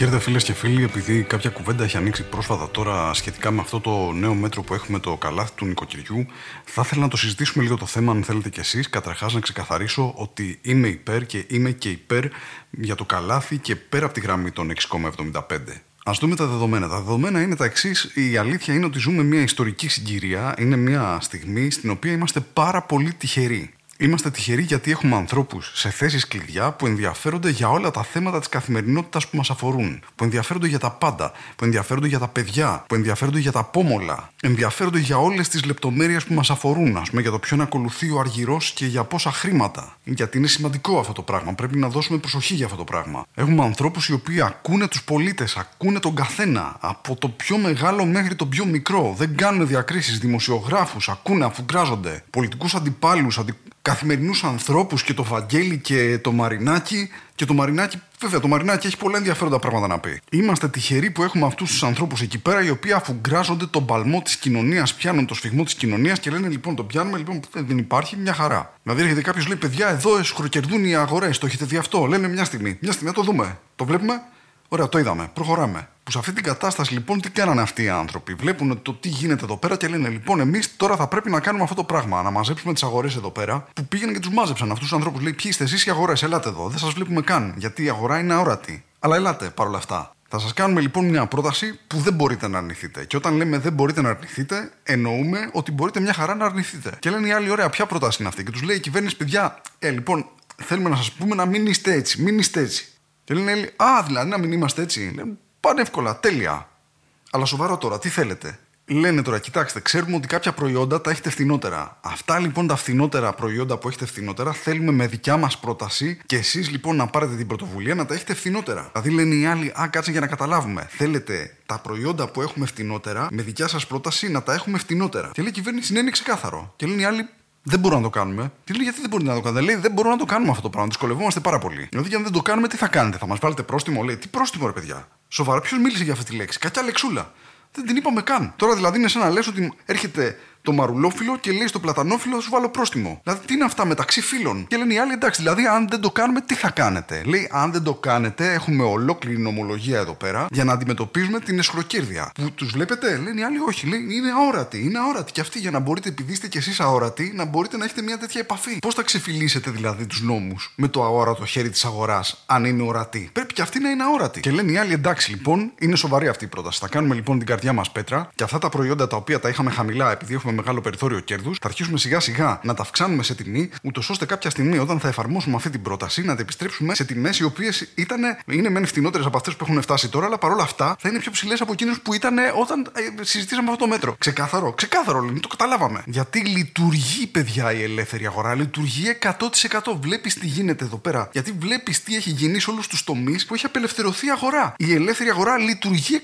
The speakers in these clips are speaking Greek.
Χαίρετε φίλες και φίλοι, επειδή κάποια κουβέντα έχει ανοίξει πρόσφατα τώρα σχετικά με αυτό το νέο μέτρο που έχουμε το καλάθι του νοικοκυριού, θα ήθελα να το συζητήσουμε λίγο το θέμα, αν θέλετε κι εσείς. Καταρχάς, να ξεκαθαρίσω ότι είμαι υπέρ και είμαι και υπέρ για το καλάθι και πέρα από τη γραμμή των 6,75. Α δούμε τα δεδομένα. Τα δεδομένα είναι τα εξής. Η αλήθεια είναι ότι ζούμε μια ιστορική συγκυρία. Είναι μια στιγμή στην οποία είμαστε πάρα πολύ τυχεροί. Είμαστε τυχεροί γιατί έχουμε ανθρώπους σε θέσεις κλειδιά που ενδιαφέρονται για όλα τα θέματα της καθημερινότητας που μας αφορούν. Που ενδιαφέρονται για τα πάντα. Που ενδιαφέρονται για τα παιδιά. Που ενδιαφέρονται για τα πόμολα. Ενδιαφέρονται για όλες τις λεπτομέρειες που μας αφορούν. Α πούμε για το ποιον ακολουθεί ο αργυρός και για πόσα χρήματα. Γιατί είναι σημαντικό αυτό το πράγμα. Πρέπει να δώσουμε προσοχή για αυτό το πράγμα. Έχουμε ανθρώπους οι οποίοι ακούνε τους πολίτες, ακούνε τον καθένα. Από το πιο μεγάλο μέχρι το πιο μικρό. Δεν κάνουν διακρίσεις. Δημοσιογράφους ακούνε, αφού γκράζονται. Πολιτικούς αντιπάλους, αντι καθημερινούς ανθρώπους και το Βαγγέλη και το Μαρινάκι. Και το Μαρινάκι, βέβαια, το Μαρινάκι έχει πολλά ενδιαφέροντα πράγματα να πει. Είμαστε τυχεροί που έχουμε αυτούς τους ανθρώπους εκεί πέρα οι οποίοι αφουγκράζονται τον παλμό της κοινωνίας, πιάνουν το σφιγμό της κοινωνίας και λένε λοιπόν το πιάνουμε, λοιπόν δεν υπάρχει μια χαρά. Δηλαδή έρχεται κάποιος λέει παιδιά εδώ εσχροκερδούν οι αγορές, το έχετε δει αυτό. Λένε μια στιγμή, μια στιγμή, το δούμε. Το βλέπουμε, Ωραία, το είδαμε. Προχωράμε. Που σε αυτή την κατάσταση λοιπόν τι κάνανε αυτοί οι άνθρωποι. Βλέπουν το τι γίνεται εδώ πέρα και λένε λοιπόν εμείς τώρα θα πρέπει να κάνουμε αυτό το πράγμα. Να μαζέψουμε τις αγορές εδώ πέρα. Που πήγαινε και τους μάζεψαν αυτούς τους ανθρώπους. Λέει ποιοι είστε εσείς οι αγορές, ελάτε εδώ. Δεν σας βλέπουμε καν. Γιατί η αγορά είναι αόρατη. Αλλά ελάτε παρόλα αυτά. Θα σας κάνουμε λοιπόν μια πρόταση που δεν μπορείτε να αρνηθείτε. Και όταν λέμε δεν μπορείτε να αρνηθείτε, εννοούμε ότι μπορείτε μια χαρά να αρνηθείτε. Και λένε οι άλλοι, ωραία, ποια πρόταση είναι αυτή. Και τους λέει η κυβέρνηση, παιδιά, ε, λοιπόν, θέλουμε να σας πούμε να μην είστε έτσι, μην είστε έτσι. Και λένε Έλλη, Α, δηλαδή να μην είμαστε έτσι. Λένε, Πάνε εύκολα, τέλεια. Αλλά σοβαρό τώρα, τι θέλετε; Λένε τώρα, κοιτάξτε, ξέρουμε ότι κάποια προϊόντα τα έχετε φθηνότερα. Αυτά λοιπόν τα φθηνότερα προϊόντα που έχετε φθηνότερα θέλουμε με δικιά μας πρόταση και εσείς λοιπόν να πάρετε την πρωτοβουλία να τα έχετε φθηνότερα. Δηλαδή λένε οι άλλοι, Α, κάτσε για να καταλάβουμε. Θέλετε τα προϊόντα που έχουμε φθηνότερα με δικιά σας πρόταση να τα έχουμε φθηνότερα. Και λέει η κυβέρνηση, ναι, είναι ξεκάθαρο. Και λένε οι άλλοι, δεν μπορούμε να το κάνουμε. Τι λέει, γιατί δεν μπορείτε να το κάνετε. Λέει, δεν μπορούμε να το κάνουμε αυτό το πράγμα. Δυσκολευόμαστε πάρα πολύ. Δηλαδή, αν δεν το κάνουμε, τι θα κάνετε, θα μας βάλετε πρόστιμο; Λέει, τι πρόστιμο, ρε παιδιά; Σοβαρά, ποιος μίλησε για αυτή τη λέξη; Κακιά λεξούλα. Δεν την είπαμε καν. Τώρα δηλαδή είναι σαν να λες ότι έρχεται το μαρουλόφιλο και λέει στο πλατανόφιλο θα σου βάλω πρόστιμο. Δηλαδή τι είναι αυτά μεταξύ φίλων; Και λένε οι άλλοι εντάξει, δηλαδή αν δεν το κάνουμε τι θα κάνετε; Λέει αν δεν το κάνετε έχουμε ολόκληρη νομολογία εδώ πέρα για να αντιμετωπίζουμε την εσχροκέρδεια. Που τους βλέπετε, λένε οι άλλοι όχι, λέει είναι αόρατοι. Είναι αόρατοι και αυτοί για να μπορείτε επειδή είστε κι εσείς αόρατοι να μπορείτε να έχετε μια τέτοια επαφή. Πώς θα ξεφυλίσετε δηλαδή τους νόμους με το αόρατο χέρι της αγοράς αν είναι ορατή. Πρέπει και αυτοί να είναι αόρατοι. Και λένε οι άλλοι εντάξει λοιπόν είναι σοβαρή αυτή η πρόταση. Θα κάνουμε λοιπόν την καρδιά μας πέτρα και αυτά τα προϊόντα τα οποία τα είχαμε χαμηλά επειδή έχουμε μεγάλο περιθώριο κέρδους, θα αρχίσουμε σιγά σιγά να τα αυξάνουμε σε τιμή, ούτως ώστε κάποια στιγμή όταν θα εφαρμόσουμε αυτή την πρόταση να τα επιστρέψουμε σε τιμές οι οποίες είναι μεν φθηνότερε από αυτές που έχουν φτάσει τώρα, αλλά παρόλα αυτά θα είναι πιο ψηλές από εκείνου που ήταν όταν ε, συζητήσαμε αυτό το μέτρο. Ξεκάθαρο, ξεκάθαρο λένε, το καταλάβαμε. Γιατί λειτουργεί, παιδιά, η ελεύθερη αγορά. Λειτουργεί 100%. Βλέπεις τι γίνεται εδώ πέρα. Γιατί βλέπεις τι έχει γίνει σε όλους τους τομείς που έχει απελευθερωθεί η αγορά. Η ελεύθερη αγορά λειτουργεί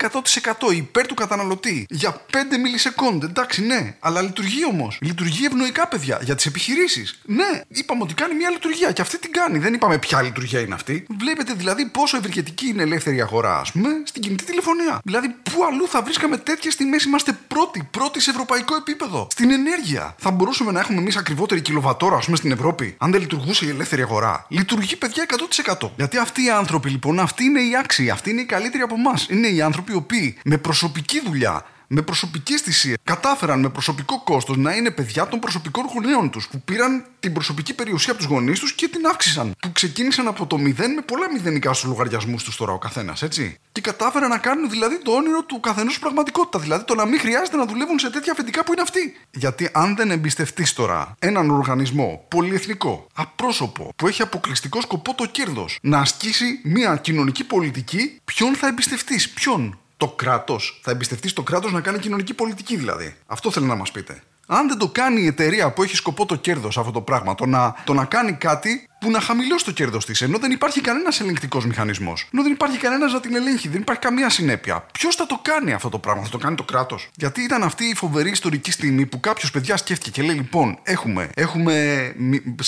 100% υπέρ του καταναλωτή. Για 5 μιλισεκόντ, εντάξει, ναι, αλλά λειτουργεί όμως. Λειτουργεί ευνοϊκά, παιδιά, για τις επιχειρήσεις. Ναι, είπαμε ότι κάνει μια λειτουργία και αυτή την κάνει. Δεν είπαμε ποια λειτουργία είναι αυτή. Βλέπετε δηλαδή πόσο ευεργετική είναι η ελεύθερη αγορά, ας πούμε, στην κινητή τηλεφωνία. Δηλαδή, πού αλλού θα βρίσκαμε τέτοιε τιμέ, είμαστε πρώτοι, πρώτοι σε ευρωπαϊκό επίπεδο. Στην ενέργεια. Θα μπορούσαμε να έχουμε εμείς ακριβότερη κιλοβατόρα, ας πούμε, στην Ευρώπη, αν δεν λειτουργούσε η ελεύθερη αγορά. Λειτουργεί, παιδιά, 100%. Γιατί αυτοί οι άνθρωποι, λοιπόν, αυτοί είναι οι άξιοι, αυτοί είναι οι καλύτεροι από εμάς. Είναι οι άνθρωποι οι οποίοι με προσωπική δουλειά με προσωπική θυσία κατάφεραν με προσωπικό κόστος να είναι παιδιά των προσωπικών γονέων τους, που πήραν την προσωπική περιουσία από τους γονείς τους και την αύξησαν. Που ξεκίνησαν από το μηδέν με πολλά μηδενικά στους λογαριασμούς τους τώρα ο καθένας, έτσι. Και κατάφεραν να κάνουν δηλαδή το όνειρο του καθενός πραγματικότητα. Δηλαδή το να μην χρειάζεται να δουλεύουν σε τέτοια αφεντικά που είναι αυτοί. Γιατί αν δεν εμπιστευτείς τώρα έναν οργανισμό πολυεθνικό, απρόσωπο, που έχει αποκλειστικό σκοπό το κέρδος, να ασκήσει μια κοινωνική πολιτική, ποιον θα εμπιστευτείς, ποιον; Το κράτος. Θα εμπιστευτείς το κράτος να κάνει κοινωνική πολιτική δηλαδή. Αυτό θέλει να μας πείτε. Αν δεν το κάνει η εταιρεία που έχει σκοπό το κέρδος αυτό το πράγμα, το να, το να κάνει κάτι που να χαμηλώσει το κέρδος της, ενώ δεν υπάρχει κανένας ελεγκτικός μηχανισμός. Ενώ δεν υπάρχει κανένας να την ελέγχει, δεν υπάρχει καμία συνέπεια. Ποιος θα το κάνει αυτό το πράγμα, θα το κάνει το κράτος; Γιατί ήταν αυτή η φοβερή ιστορική στιγμή που κάποιος παιδιά σκέφτηκε και λέει: Λοιπόν, έχουμε, έχουμε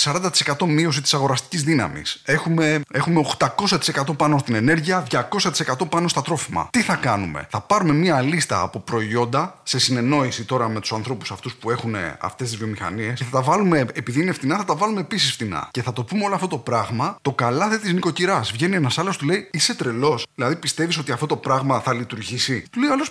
40% μείωση της αγοραστικής δύναμης. Έχουμε, έχουμε 800% πάνω στην ενέργεια, 200% πάνω στα τρόφιμα. Τι θα κάνουμε, θα πάρουμε μία λίστα από προϊόντα σε συνεννόηση τώρα με τους ανθρώπους αυτούς που έχουν αυτές τις βιομηχανίες και θα τα βάλουμε, επειδή είναι φτηνά, θα τα βάλουμε επίσης φτηνά. Και θα το πούμε όλο αυτό το πράγμα, το καλάθι της νοικοκυράς. Βγαίνει ένας άλλος, του λέει: Είσαι τρελός. Δηλαδή πιστεύεις ότι αυτό το πράγμα θα λειτουργήσει; Του λέει άλλος: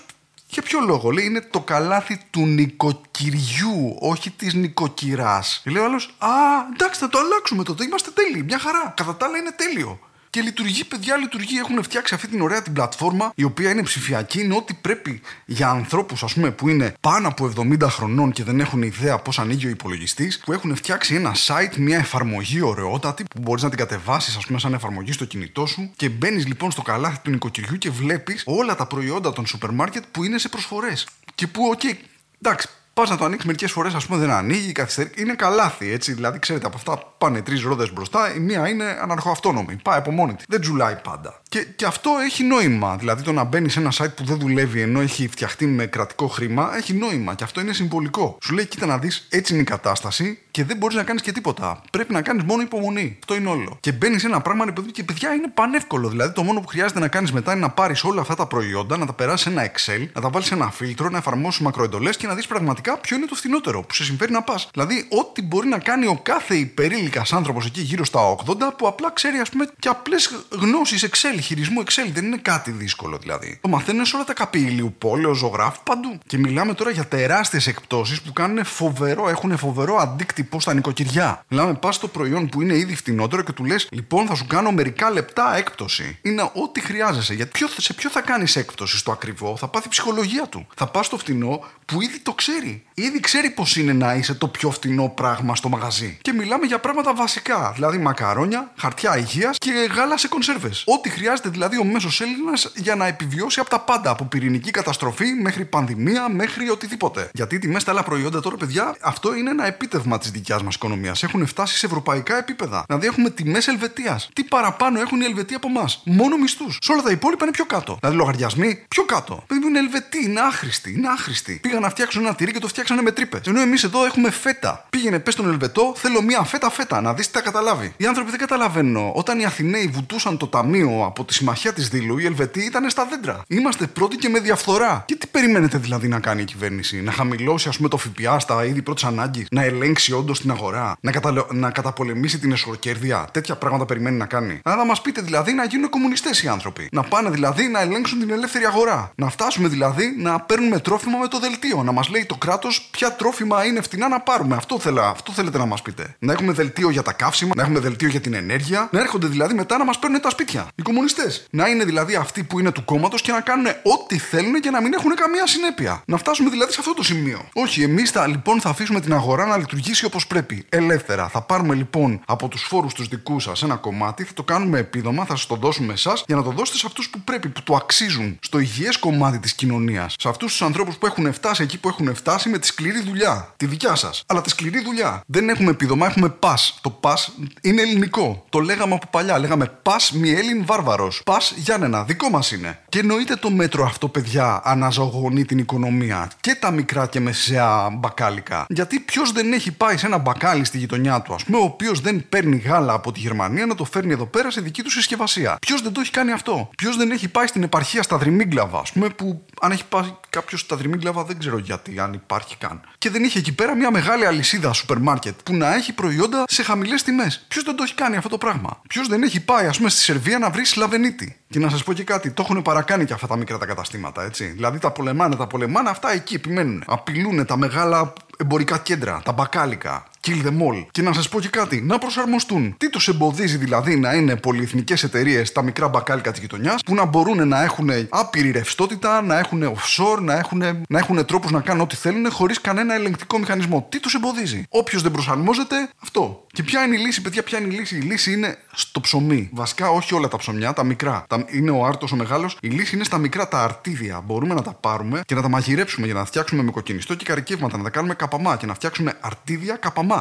για ποιο λόγο, λέει, είναι το καλάθι του νοικοκυριού, όχι της νοικοκυράς. Λέει ο άλλος, Α, εντάξει, θα το αλλάξουμε τότε. Είμαστε τέλειοι, μια χαρά. Κατά τα άλλα είναι τέλειο. Και λειτουργεί, παιδιά, λειτουργεί. Έχουν φτιάξει αυτή την ωραία την πλατφόρμα, η οποία είναι ψηφιακή. Είναι ό,τι πρέπει για ανθρώπους, ας πούμε, που είναι πάνω από 70 χρονών και δεν έχουν ιδέα πώς ανοίγει ο υπολογιστής, που έχουν φτιάξει ένα site, μια εφαρμογή ωραιότατη, που μπορείς να την κατεβάσεις, ας πούμε, σαν εφαρμογή στο κινητό σου. Και μπαίνεις λοιπόν στο καλάθι του νοικοκυριού και βλέπεις όλα τα προϊόντα των σούπερ μάρκετ που είναι σε προσφορές. Και που, OK, okay, εντάξει, Πας να το ανοίξεις μερικές φορές, ας πούμε, δεν ανοίγει, καθυστερεί. Είναι καλάθι, έτσι. Δηλαδή, ξέρετε, από αυτά πάνε τρεις ρόδες μπροστά. Η μία είναι αναρχοαυτόνομη. Πάει από μόνη της. Δεν τζουλάει πάντα. Και, και αυτό έχει νόημα. Δηλαδή, το να μπαίνει σε ένα site που δεν δουλεύει ενώ έχει φτιαχτεί με κρατικό χρήμα, έχει νόημα. Και αυτό είναι συμβολικό. Σου λέει, κοίτα να δεις, έτσι είναι η κατάσταση και δεν μπορείς να κάνεις και τίποτα. Πρέπει να κάνεις μόνο υπομονή. Αυτό είναι όλο. Και μπαίνεις σε ένα πράγμα και παιδιά είναι πανεύκολο. Δηλαδή, το μόνο που χρειάζεται να κάνεις μετά είναι να πάρεις όλα αυτά τα προϊόντα, να τα περάσεις σε ένα Excel, να τα βάλεις σε ένα φίλτρο, να εφαρμόσεις μακροεντολές και να δεις πραγματικά ποιο είναι το φθηνότερο που σε συμφέρει να πας. Δηλαδή, ό,τι μπορεί να κάνει ο κάθε υπερήλικας άνθρωπος εκεί γύρω στα 80 που απλά ξέρει, ας πούμε, και απλές γνώσεις Excel, χειρισμού Excel. Δεν είναι κάτι δύσκολο δηλαδή. Το μαθαίνουν σε όλα τα καπή ηλίου, πόλεο, ζωγράφου, παντού. Και μιλάμε τώρα για τεράστιες εκπτώσεις που κάνουν φοβερό, έχουν φοβερό αντίκτυπο στα νοικοκυριά. Μιλάμε, πας στο προϊόν που είναι ήδη φτηνότερο και του λες, λοιπόν, θα σου κάνω μερικά λεπτά έκπτωση. Είναι ό,τι χρειάζεσαι. Γιατί ποιο, σε ποιο θα κάνεις έκπτωση στο ακριβό, θα πάθει ψυχολογία του. Θα πας στο φτηνό που ήδη το ξέρει. Ήδη ξέρει πώς είναι να είσαι το πιο φτηνό πράγμα στο μαγαζί. Και μιλάμε για πράγματα βασικά. Δηλαδή μακαρόνια, χαρτιά υγείας και γάλα σε κονσέρβες. Ό,τι χρειάζεται δηλαδή ο μέσος Έλληνας για να επιβιώσει από τα πάντα. Από πυρηνική καταστροφή μέχρι πανδημία μέχρι οτιδήποτε. Γιατί οι τιμές στα άλλα προϊόντα τώρα, παιδιά, αυτό είναι ένα επίτευγμα της δικιάς μας οικονομίας. Έχουν φτάσει σε ευρωπαϊκά επίπεδα. Δηλαδή έχουμε τιμές Ελβετίας. Τι παραπάνω έχουν οι Ελβετοί από εμάς; Μόνο μισθούς. Σε όλα τα υπόλοιπα είναι πιο κάτω. Δηλαδή λογαριασμοί πιο κάτω. Παιδί είναι Ελβετοί, είναι άχρηστοι, είναι άχρηστοι. Πήγαν να φτιάξουν ένα τυρί και το φτιάξανε με τρύπες. Ενώ εμείς εδώ έχουμε φέτα. Πήγαινε, πες στον Ελβετό, θέλω μία φέτα φέτα, να δεις τι θα καταλάβει. Οι άνθρωποι δεν καταλαβαίνουν. Όταν οι Αθηναίοι βουτούσαν το ταμείο από τη συμμαχία της Δήλου, οι Ελβετοί ήταν στα δέντρα. Είμαστε πρώτοι και με διαφθορά. Και τι περιμένετε δηλαδή να κάνει η κυβέρνηση, να χαμηλώσει ας πούμε το ΦΠΑ στα είδη πρώτης ανάγκης, να ελέγξει όντως την αγορά, να, κατα... να καταπολεμήσει την εσωροκέρδεια. Τέτοια πράγματα περιμένει να κάνει. Να μας πείτε δηλαδή να γίνουν κομμουνιστές οι άνθρωποι. Να πάνε δηλαδή να ελέγξουν την ελεύθερη αγορά. Να φτάσουμε δηλαδή να παίρνουμε τρόφιμα με το δελτίο. Να μας λέει το κράτος ποια τρόφιμα είναι φτηνά να πάρουμε. Αυτό, θέλα, αυτό θέλετε να μας πείτε. Να έχουμε δελτίο για τα καύσιμα, να έχουμε δελτίο για την ενέργεια, να έρχονται δηλαδή μετά να μας παίρνουν τα σπίτια. Οι κομμουνιστές. Να είναι δηλαδή αυτοί που είναι του κόμματος και να κάνουν ό,τι θέλουν και να μην έχουν καμία συνέπεια. Να φτάσουμε δηλαδή σε αυτό το σημείο. Όχι, εμείς θα λοιπόν θα αφήσουμε την αγορά να λειτουργήσει όπως πρέπει. Ελεύθερα. Θα πάρουμε λοιπόν από τους φόρους τους δικούς σας ένα κομμάτι, θα το κάνουμε επίδομα, θα σας το δώσουμε εσάς για να το δώσετε σε αυτούς που πρέπει, που το αξίζουν. Στο υγιές κομμάτι της κοινωνίας. Σε αυτούς τους ανθρώπους που έχουν φτάσει εκεί που έχουν φτάσει με τη σκληρή δουλειά. Τη δικιά σας. Αλλά τη σκληρή δουλειά. Δεν έχουμε επίδομα, έχουμε πας. Το πας είναι ελληνικό. Το λέγαμε από παλιά. Λέγαμε πας μη Έλλην βάρβαρος. Πας Γιάννενα. Δικό μας είναι. Και εννοείται το μέτρο αυτό, παιδιά, αναζωογονεί την οικονομία. Και τα μικρά και μεσαία μπακάλικα. Γιατί ποιος δεν έχει πάει σε ένα μπακάλι στη γειτονιά του, ας πούμε, ο οποίος δεν παίρνει γάλα από τη Γερμανία να το φέρνει εδώ πέρα σε δική του συσκευασία. Ποιος δεν το έχει κάνει αυτό; Ποιος δεν έχει πάει στην επαρχία στα Δρυμίγκλαβα, ας πούμε, που αν έχει πάει κάποιος στα Δρυμίγκλαβα δεν ξέρω γιατί, αν υπάρχει καν. Και δεν είχε εκεί πέρα μια μεγάλη αλυσίδα σούπερ μάρκετ που να έχει προϊόντα σε χαμηλές τιμές. Ποιος δεν το έχει κάνει αυτό το πράγμα; Ποιος δεν έχει πάει, ας πούμε, στη Σερβία να βρει Σλαβενίτη; Και να σας πω και κάτι, το έχουν παρακάνει και αυτά τα μικρά τα καταστήματα, έτσι. Δηλαδή τα πολεμάνε, τα πολεμάνε, αυτά εκεί επιμένουν. Απειλούν τα μεγάλα εμπορικά κέντρα, τα μπακάλικα, kill them all. Και να σας πω και κάτι, να προσαρμοστούν. Τι τους εμποδίζει δηλαδή να είναι πολυεθνικές εταιρείες τα μικρά μπακάλικα της γειτονιάς που να μπορούν να έχουν άπειρη ρευστότητα, να έχουν offshore, να έχουν, να έχουν τρόπους να κάνουν ό,τι θέλουν χωρίς κανένα ελεγκτικό μηχανισμό. Τι τους εμποδίζει; Όποιος δεν προσαρμόζεται, αυτό. Και ποια είναι η λύση, παιδιά, ποια είναι η λύση; Η λύση είναι στο ψωμί. Βασικά, όχι όλα τα ψωμιά, τα μικρά. Τα, είναι ο άρτος ο μεγάλος. Η λύση είναι στα μικρά τα αρτίδια. Μπορούμε να τα πάρουμε και να τα μαγειρέψουμε για να φτιάξουμε με κοκκινιστό και καρικεύματα, να τα κάνουμε καπαμά και να φτιάξουμε αρτίδια καπαμά.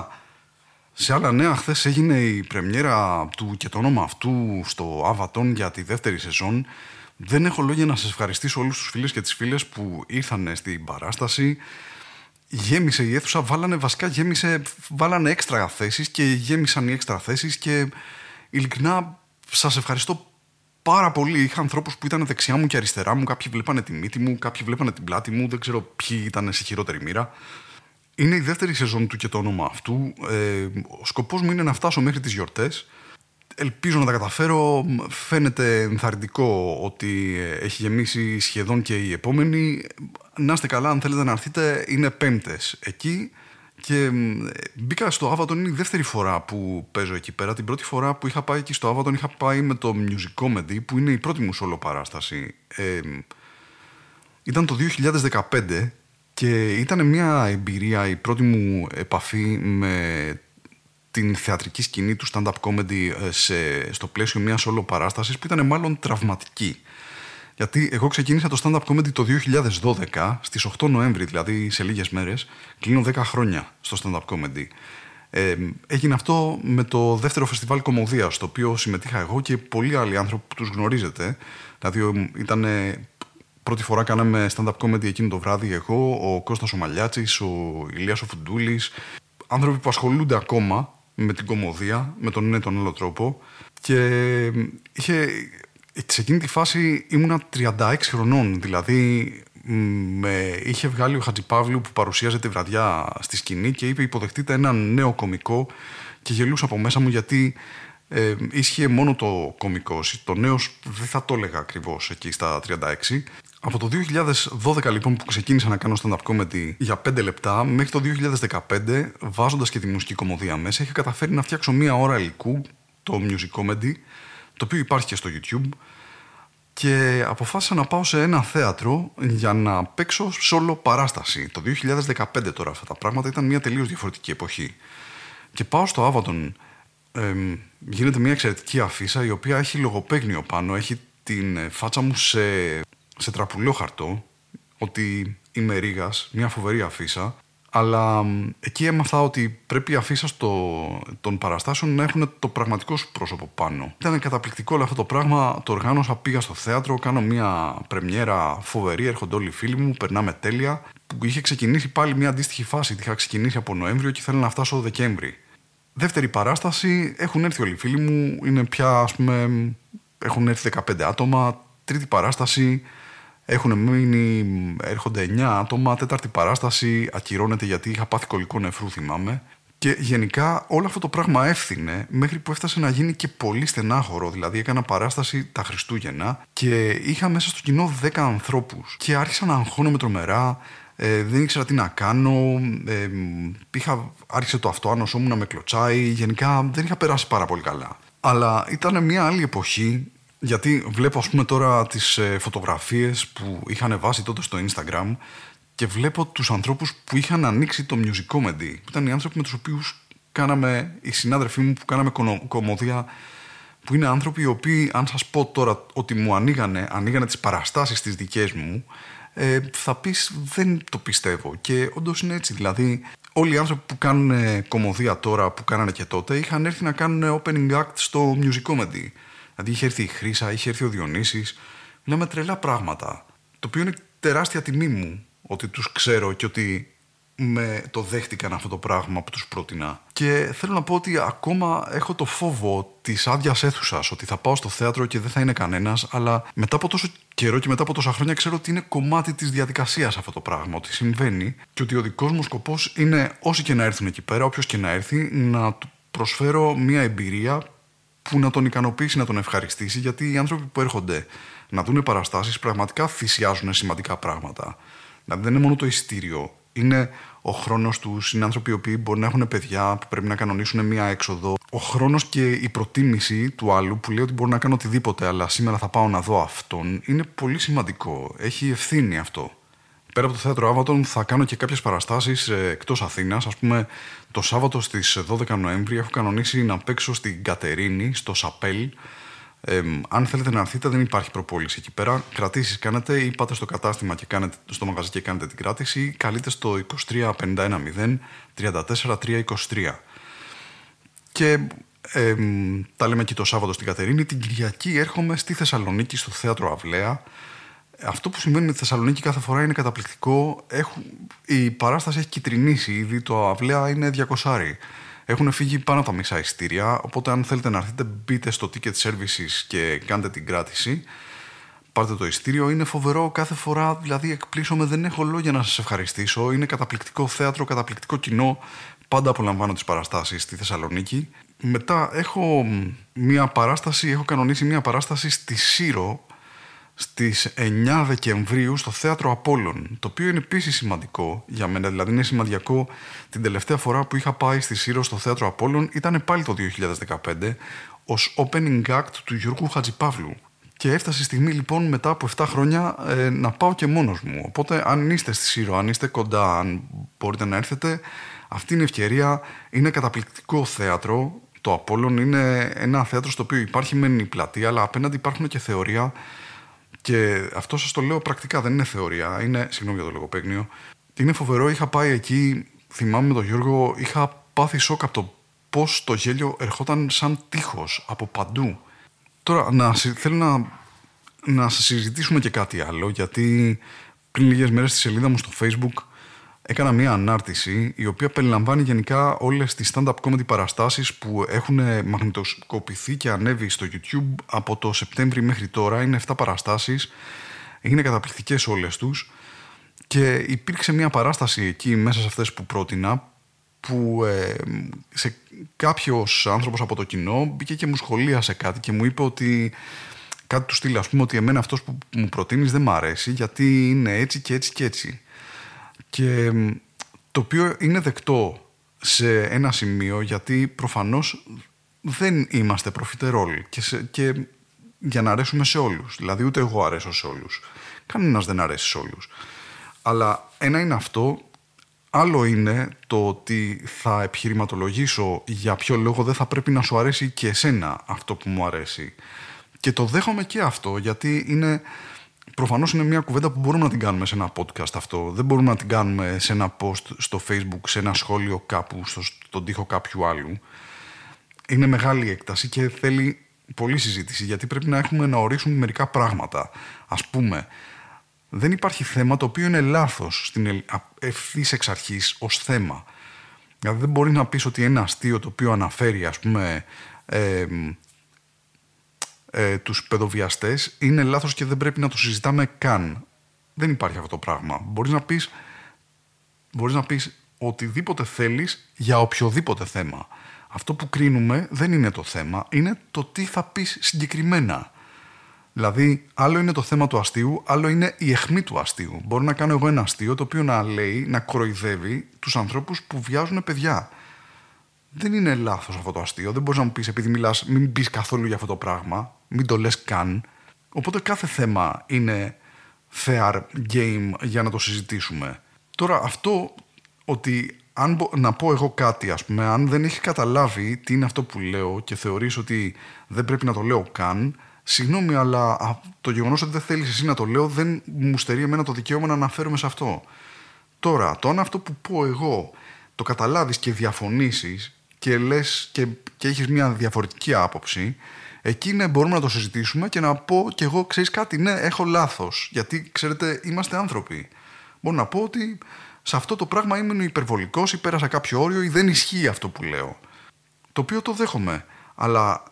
Σε άλλα νέα, χθες έγινε η πρεμιέρα του και το όνομα αυτού στο Avaton για τη δεύτερη σεζόν. Δεν έχω λόγια να σας ευχαριστήσω όλους τους φίλους και τις φίλες που ήρθαν στην παράσταση. Γέμισε η αίθουσα, βάλανε βασικά, γέμισε, βάλανε έξτρα θέσεις και γέμισαν οι έξτρα θέσεις και ειλικρινά σας ευχαριστώ πάρα πολύ. Είχα ανθρώπους που ήταν δεξιά μου και αριστερά μου. Κάποιοι βλέπανε τη μύτη μου, κάποιοι βλέπανε την πλάτη μου. Δεν ξέρω ποιοι ήταν σε χειρότερη μοίρα. Είναι η δεύτερη σεζόν του και το όνομα αυτού. Ε, ο σκοπός μου είναι να φτάσω μέχρι τις γιορτές. Ελπίζω να τα καταφέρω. Φαίνεται ενθαρρυντικό ότι έχει γεμίσει σχεδόν και η επόμενη. Να είστε καλά, αν θέλετε να έρθετε, είναι πέμπτες εκεί. Και μπήκα στο Avaton, είναι η δεύτερη φορά που παίζω εκεί πέρα. Την πρώτη φορά που είχα πάει εκεί στο Avaton είχα πάει με το Music Comedy, που είναι η πρώτη μου solo παράσταση. Ε, ήταν το 2015 και ήταν μια εμπειρία, η πρώτη μου επαφή με την θεατρική σκηνή του stand-up comedy ε, σε, στο πλαίσιο μιας όλο παράστασης που ήταν μάλλον τραυματική. Γιατί εγώ ξεκίνησα το stand-up comedy το 2012, στις 8 Νοέμβρη, δηλαδή σε λίγες μέρες, κλείνω 10 χρόνια στο stand-up comedy. Ε, έγινε αυτό με το δεύτερο φεστιβάλ κομμωδίας, στο οποίο συμμετείχα εγώ και πολλοί άλλοι άνθρωποι που τους γνωρίζετε. Δηλαδή ήταν Πρώτη φορά κάναμε stand-up comedy εκείνο το βράδυ εγώ, ο Κώστας ο Μαλιάτσης, ο Ηλίας ο Φουντούλης. Άνθρωποι που ασχολούνται ακόμα με την κομμωδία, με τον ένα τον άλλο τρόπο. Και είχε, σε εκείνη τη φάση ήμουνα 36 χρονών, δηλαδή με είχε βγάλει ο Χατζηπαύλου που παρουσίαζε τη βραδιά στη σκηνή και είπε υποδεχτείτε έναν νέο κομικό και γελούσα από μέσα μου γιατί ε, ίσχυε μόνο το κομικό. Το νέος δεν θα το έλεγα ακριβώς εκεί στα 36 από το 2012 λοιπόν που ξεκίνησα να κάνω stand-up comedy για 5 λεπτά μέχρι το 2015 βάζοντας και τη μουσική κομμωδία μέσα είχα καταφέρει να φτιάξω μία ώρα υλικού, το music comedy, το οποίο υπάρχει και στο YouTube και αποφάσισα να πάω σε ένα θέατρο για να παίξω solo παράσταση. Το 2015 τώρα αυτά τα πράγματα ήταν μια τελείως διαφορετική εποχή. Και πάω στο Avaton, ε, γίνεται μια εξαιρετική αφίσα η οποία έχει λογοπαίγνιο πάνω, έχει την φάτσα μου σε σε τραπουλό χαρτό ότι είμαι Ρήγας, μια φοβερή αφίσα. Αλλά εκεί έμαθα ότι πρέπει οι αφίσα των παραστάσεων να έχουν το πραγματικό σου πρόσωπο πάνω. Ήταν καταπληκτικό όλο αυτό το πράγμα. Το οργάνωσα, πήγα στο θέατρο, κάνω μια πρεμιέρα φοβερή. Έρχονται όλοι οι φίλοι μου, περνάμε τέλεια. Που είχε ξεκινήσει πάλι μια αντίστοιχη φάση. Τη είχα ξεκινήσει από Νοέμβριο και ήθελα να φτάσω Δεκέμβρη. Δεύτερη παράσταση, έχουν έρθει όλοι οι φίλοι μου. Είναι πια, ας πούμε, έχουν έρθει 15 άτομα. Τρίτη παράσταση, έχουν μείνει, έρχονται 9 άτομα. Τέταρτη παράσταση ακυρώνεται γιατί είχα πάθει κολλικό νεφρού, θυμάμαι. Και γενικά όλο αυτό το πράγμα έφθινε μέχρι που έφτασε να γίνει και πολύ στενάχωρο. Δηλαδή έκανα παράσταση τα Χριστούγεννα και είχα μέσα στο κοινό 10 ανθρώπους. Και άρχισα να αγχώνομαι τρομερά. Ε, δεν ήξερα τι να κάνω. Ε, είχα, άρχισε το αυτοάνωσό μου να με κλωτσάει. Γενικά δεν είχα περάσει πάρα πολύ καλά. Αλλά ήταν μια άλλη εποχή γιατί βλέπω ας πούμε τώρα τις ε, φωτογραφίες που είχαν βάσει τότε στο Instagram και βλέπω τους ανθρώπους που είχαν ανοίξει το music comedy. Ήταν οι άνθρωποι με τους οποίους κάναμε, οι συνάδελφοί μου που κάναμε κομμωδία που είναι άνθρωποι οι οποίοι, αν σας πω τώρα ότι μου ανοίγανε, ανοίγανε τις παραστάσεις τις δικές μου, ε, θα πεις δεν το πιστεύω. Και όντως είναι έτσι. Δηλαδή, όλοι οι άνθρωποι που κάνουν κομμωδία τώρα, που κάνανε και τότε, είχαν έρθει να κάνουν opening act στο music comedy. Δηλαδή είχε έρθει η Χρύσα, είχε έρθει ο Διονύσης. Μιλάμε τρελά πράγματα. Το οποίο είναι τεράστια τιμή μου ότι τους ξέρω και ότι με το δέχτηκαν αυτό το πράγμα που τους πρότεινα. Και θέλω να πω ότι ακόμα έχω το φόβο της άδειας αίθουσας, ότι θα πάω στο θέατρο και δεν θα είναι κανένας, αλλά μετά από τόσο καιρό και μετά από τόσα χρόνια ξέρω ότι είναι κομμάτι της διαδικασίας αυτό το πράγμα, ότι συμβαίνει και ότι ο δικός μου σκοπός είναι όσοι και να έρθουν εκεί πέρα, όποιος και να έρθει, να του προσφέρω μια εμπειρία που να τον ικανοποιήσει, να τον ευχαριστήσει, γιατί οι άνθρωποι που έρχονται να δουν παραστάσεις πραγματικά θυσιάζουν σημαντικά πράγματα. Δηλαδή δεν είναι μόνο το εισιτήριο, είναι ο χρόνος τους, είναι άνθρωποι οι οποίοι μπορεί να έχουν παιδιά που πρέπει να κανονίσουν μία έξοδο. Ο χρόνος και η προτίμηση του άλλου που λέει ότι μπορεί να κάνω οτιδήποτε, αλλά σήμερα θα πάω να δω αυτόν, είναι πολύ σημαντικό. Έχει ευθύνη αυτό πέρα από το θέατρο Άβατον θα κάνω και κάποιες παραστάσεις ε, εκτός Αθήνας. Ας πούμε το Σάββατο στις 12 Νοέμβρη έχω κανονίσει να παίξω στην Κατερίνη, στο Σαπέλ. Ε, αν θέλετε να έρθετε δεν υπάρχει προπόληση εκεί πέρα. Κρατήσεις κάνετε ή πάτε στο κατάστημα και κάνετε, στο μαγαζί και κάνετε την κράτηση ή καλείτε στο 23 510 34 323. Και ε, τα λέμε και το Σάββατο στην Κατερίνη. Την Κυριακή έρχομαι στη Θεσσαλονίκη, στο θέατρο Αυλαία. Αυτό που συμβαίνει με τη Θεσσαλονίκη κάθε φορά είναι καταπληκτικό. Έχουν, η παράσταση έχει κυτρινήσει ήδη, το Αυλαία είναι 200. Έχουν φύγει πάνω από τα μισά ειστήρια, οπότε αν θέλετε να έρθετε μπείτε στο Ticket Services και κάντε την κράτηση. Πάρτε το ειστήριο, είναι φοβερό κάθε φορά, δηλαδή εκπλήσωμαι, δεν έχω λόγια να σας ευχαριστήσω. Είναι καταπληκτικό θέατρο, καταπληκτικό κοινό. Πάντα απολαμβάνω τις παραστάσεις στη Θεσσαλονίκη. Μετά έχω μια παράσταση, έχω κανονίσει μια παράσταση στη Σύρο στις 9 Δεκεμβρίου στο Θέατρο Απόλλων, το οποίο είναι επίσης σημαντικό για μένα, δηλαδή είναι σημαντικό την τελευταία φορά που είχα πάει στη Σύρο στο Θέατρο Απόλλων ήταν πάλι το 2015 ως opening act του Γιώργου Χατζηπαύλου. Και έφτασε η στιγμή λοιπόν μετά από 7 χρόνια ε, να πάω και μόνος μου. Οπότε αν είστε στη Σύρο, αν είστε κοντά, αν μπορείτε να έρθετε, αυτή είναι η ευκαιρία. Είναι καταπληκτικό θέατρο. Το Απόλλων είναι ένα θέατρο στο οποίο υπάρχει μεν η πλατεία, αλλά απέναντι υπάρχουν και θεωρία. Και αυτό σας το λέω πρακτικά, δεν είναι θεωρία. Είναι, συγγνώμη για το λογοπαίγνιο. Είναι φοβερό, είχα πάει εκεί, θυμάμαι με τον Γιώργο, είχα πάθει σοκ από το πώς το γέλιο ερχόταν σαν τείχος από παντού. Τώρα, να, θέλω να, να σας συζητήσουμε και κάτι άλλο, γιατί πριν λίγες μέρες στη σελίδα μου στο facebook έκανα μια ανάρτηση η οποία περιλαμβάνει γενικά όλες τις stand-up comedy παραστάσεις που έχουν μαγνητοσκοπηθεί και ανέβει στο YouTube από το Σεπτέμβρη μέχρι τώρα. Είναι 7 παραστάσεις, είναι καταπληκτικές όλες τους και υπήρξε μια παράσταση εκεί μέσα σε αυτές που πρότεινα που ε, σε κάποιος άνθρωπος από το κοινό μπήκε και μου σχολίασε κάτι και μου είπε ότι κάτι του στείλει ας πούμε ότι εμένα αυτός που μου προτείνεις δεν μ' αρέσει γιατί είναι έτσι και έτσι και έτσι. Και το οποίο είναι δεκτό σε ένα σημείο γιατί προφανώς δεν είμαστε προφιτερόλ και, και για να αρέσουμε σε όλους. Δηλαδή ούτε εγώ αρέσω σε όλους. Κανένας δεν αρέσει σε όλους. Αλλά ένα είναι αυτό, άλλο είναι το ότι θα επιχειρηματολογήσω για ποιο λόγο δεν θα πρέπει να σου αρέσει και εσένα αυτό που μου αρέσει. Και το δέχομαι και αυτό γιατί είναι Προφανώς είναι μια κουβέντα που μπορούμε να την κάνουμε σε ένα podcast αυτό. Δεν μπορούμε να την κάνουμε σε ένα post στο facebook, σε ένα σχόλιο κάπου, στο, στον τοίχο κάποιου άλλου. Είναι μεγάλη έκταση και θέλει πολλή συζήτηση γιατί πρέπει να έχουμε να ορίσουμε μερικά πράγματα. Ας πούμε, δεν υπάρχει θέμα το οποίο είναι λάθος στην ευθύς εξ αρχής ως θέμα. Δηλαδή δεν μπορεί να πεις ότι ένα αστείο το οποίο αναφέρει ας πούμε ε, ε, τους παιδοβιαστές είναι λάθος και δεν πρέπει να το συζητάμε καν. Δεν υπάρχει αυτό το πράγμα. Μπορείς να πεις, μπορείς να πεις οτιδήποτε θέλεις για οποιοδήποτε θέμα. Αυτό που κρίνουμε δεν είναι το θέμα, είναι το τι θα πεις συγκεκριμένα. Δηλαδή, άλλο είναι το θέμα του αστείου, άλλο είναι η αιχμή του αστείου. Μπορώ να κάνω εγώ ένα αστείο το οποίο να λέει, να κοροϊδεύει τους ανθρώπους που βιάζουν παιδιά δεν είναι λάθος αυτό το αστείο. Δεν μπορείς να μου πεις επειδή μιλάς, μην πεις καθόλου για αυτό το πράγμα, μην το λες καν. Οπότε κάθε θέμα είναι fair game για να το συζητήσουμε. Τώρα αυτό ότι αν να πω εγώ κάτι, ας πούμε, αν δεν έχει καταλάβει τι είναι αυτό που λέω και θεωρείς ότι δεν πρέπει να το λέω καν, συγγνώμη, αλλά το γεγονός ότι δεν θέλεις εσύ να το λέω δεν μου στερεί εμένα το δικαίωμα να αναφέρομαι σε αυτό. Τώρα, το αν αυτό που πω εγώ το καταλάβεις και διαφωνήσεις και λες και, και έχεις μια διαφορετική άποψη, εκεί ναι, μπορούμε να το συζητήσουμε και να πω κι εγώ, ξέρεις κάτι, ναι, έχω λάθος, γιατί ξέρετε, είμαστε άνθρωποι. Μπορώ να πω ότι σε αυτό το πράγμα ήμουν υπερβολικός ή πέρασα κάποιο όριο ή δεν ισχύει αυτό που λέω. Το οποίο το δέχομαι. Αλλά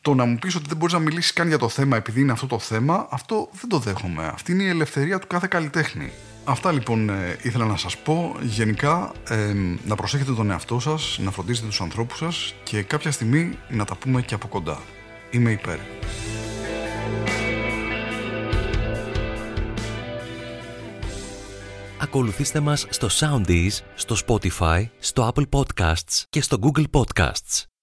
το να μου πεις ότι δεν μπορείς να μιλήσεις καν για το θέμα επειδή είναι αυτό το θέμα, αυτό δεν το δέχομαι. Αυτή είναι η ελευθερία του κάθε καλλιτέχνη. Αυτά λοιπόν ε, ήθελα να σας πω. Γενικά ε, να προσέχετε τον εαυτό σας, να φροντίζετε τους ανθρώπους σας και κάποια στιγμή να τα πούμε και από κοντά. Είμαι υπέρ. Ακολουθήστε μας στο Soundees, στο Spotify, στο Apple Podcasts και στο Google Podcasts.